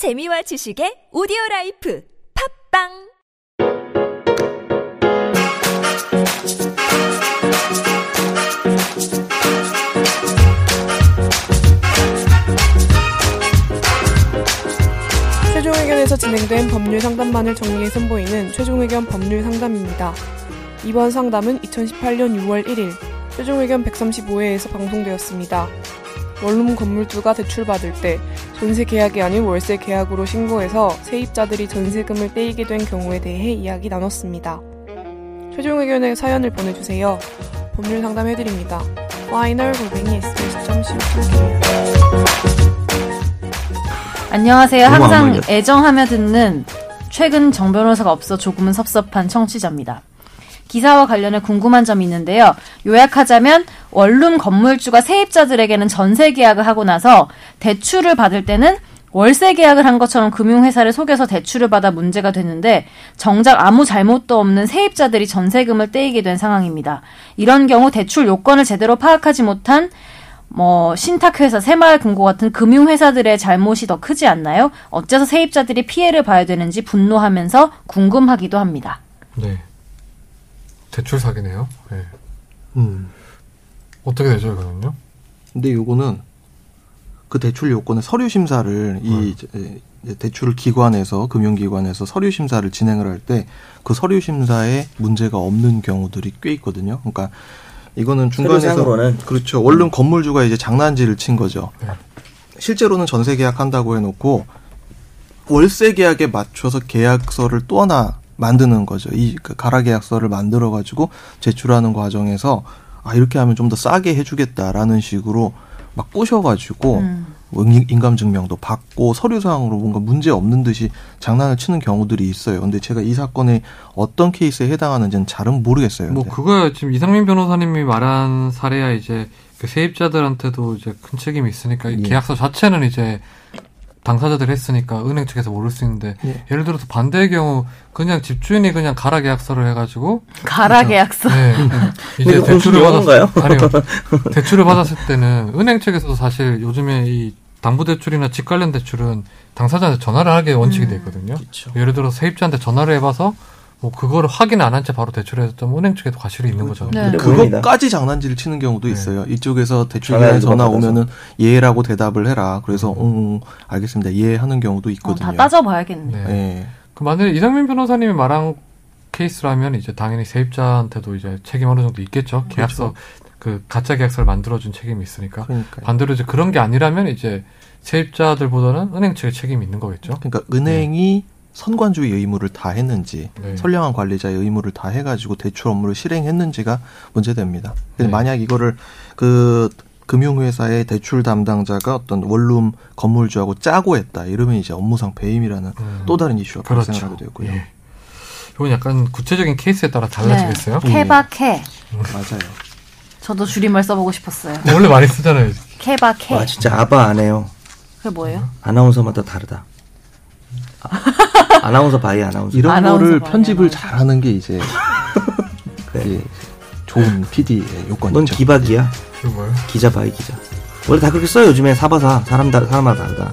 재미와 지식의 오디오 life 팟빵 최종 의견에서 진행된 법률 상담만을 정리해 선보이는 최종 의견 법률 상담입니다. 이번 상담은 2018년 6월 1일 최종 의견 135회에서 방송되었습니다. 원룸 건물주가 대출받을 때 전세 계약이 아닌 월세 계약으로 신고해서 세입자들이 전세금을 떼이게 된 경우에 대해 이야기 나눴습니다. 최종 의견에 사연을 보내주세요. 법률 상담해드립니다. 파이널 골뱅이 ss.co.kr 안녕하세요. 항상. 애정하며 듣는 최근 정 변호사가 없어 조금은 섭섭한 청취자입니다. 기사와 관련해 궁금한 점이 있는데요. 요약하자면 원룸 건물주가 세입자들에게는 전세 계약을 하고 나서 대출을 받을 때는 월세 계약을 한 것처럼 금융회사를 속여서 대출을 받아 문제가 됐는데 정작 아무 잘못도 없는 세입자들이 전세금을 떼이게 된 상황입니다. 이런 경우 대출 요건을 제대로 파악하지 못한 뭐 신탁회사, 새마을금고 같은 금융회사들의 잘못이 더 크지 않나요? 어째서 세입자들이 피해를 봐야 되는지 분노하면서 궁금하기도 합니다. 네. 대출 사기네요. 네. 음. 어떻게 되죠, 이거는요? 근데 요거는 그 대출 요건의 서류 심사를 이 이제 이제 대출을 기관에서 금융기관에서 서류 심사를 진행을 할 때 그 서류 심사에 문제가 없는 경우들이 꽤 있거든요. 그러니까 이거는 중간에서? 그렇죠. 원룸 건물주가 이제 장난질을 친 거죠. 네. 실제로는 전세 계약한다고 해놓고 월세 계약에 맞춰서 계약서를 또 하나 만드는 거죠. 이그 가라 계약서를 만들어 가지고 제출하는 과정에서 아 이렇게 하면 좀 더 싸게 해주겠다라는 식으로 막 꼬셔가지고 음. 뭐 인- 인감 증명도 받고 서류상으로 뭔가 문제 없는 듯이 장난을 치는 경우들이 있어요. 근데 제가 이 사건에 어떤 케이스에 해당하는지는 잘은 모르겠어요. 뭐 근데. 그거야 지금 이상민 변호사님이 말한 사례야 이제 그 세입자들한테도 이제 큰 책임이 있으니까 이 예. 계약서 자체는 이제 당사자들이 했으니까 은행 측에서 모를 수 있는데 예. 예를 들어서 반대의 경우 그냥 집주인이 그냥 가라 계약서를 해가지고 가라 계약서. 네. 이제 대출을 용어인가요? 받았 아니요 대출을 받았을 때는 은행 측에서도 사실 요즘에 이 담보대출이나 집 관련 대출은 당사자한테 전화를 하게 원칙이 돼 있거든요. 그렇죠. 예를 들어서 세입자한테 전화를 해봐서 뭐 그거를 확인 안 한 채 바로 대출해줬다면 은행 측에도 과실이 있는 거죠. 네. 그것까지 장난질을 치는 경우도 네. 있어요. 이쪽에서 대출 전화를 기관에 전화. 오면은 예라고 대답을 해라. 그래서 응, 응 알겠습니다. 예 하는 경우도 어, 있거든요. 다 따져봐야겠네. 네. 예. 그 만약에 이상민 변호사님이 말한 케이스라면 이제 당연히 세입자한테도 이제 책임 어느 정도 있겠죠. 계약서 그 가짜 계약서를 만들어준 책임이 있으니까 그러니까 반대로 이제 그런 게 아니라면 이제 세입자들보다는 은행 측에 책임이 있는 거겠죠. 그러니까 은행이 선관주의 의무를 다 했는지 네. 선량한 관리자의 의무를 다 해가지고 대출 업무를 실행했는지가 문제됩니다. 네. 만약 이거를 그 금융회사의 대출 담당자가 어떤 원룸 건물주하고 짜고 했다 이러면 이제 업무상 배임이라는 음. 또 다른 이슈가 그렇죠. 발생하게 되고요. 예. 이건 약간 구체적인 케이스에 따라 달라지겠어요. 네. 케바케. 맞아요. 저도 줄임말 써보고 싶었어요. 원래 많이 쓰잖아요. 케바케. 와 진짜 아바 안 해요. 그게 뭐예요? 아나운서마다 다르다. 아, 나운서 바이 아나운서. 이런 아나운서 거를 편집을 아나운서. 잘하는 게 이제 그래. 이게 좋은 PD의 요건이죠. 넌 기박이야. 그 뭐예요? 기자 바이 기자. 원래 다 그렇게 써요 요즘에 사바사 사람 다 사람마다 다르다.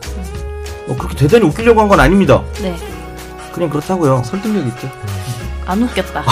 뭐 그렇게 대단히 웃기려고 한 건 아닙니다. 네. 그냥 그렇다고요. 설득력 있죠. 안 웃겼다.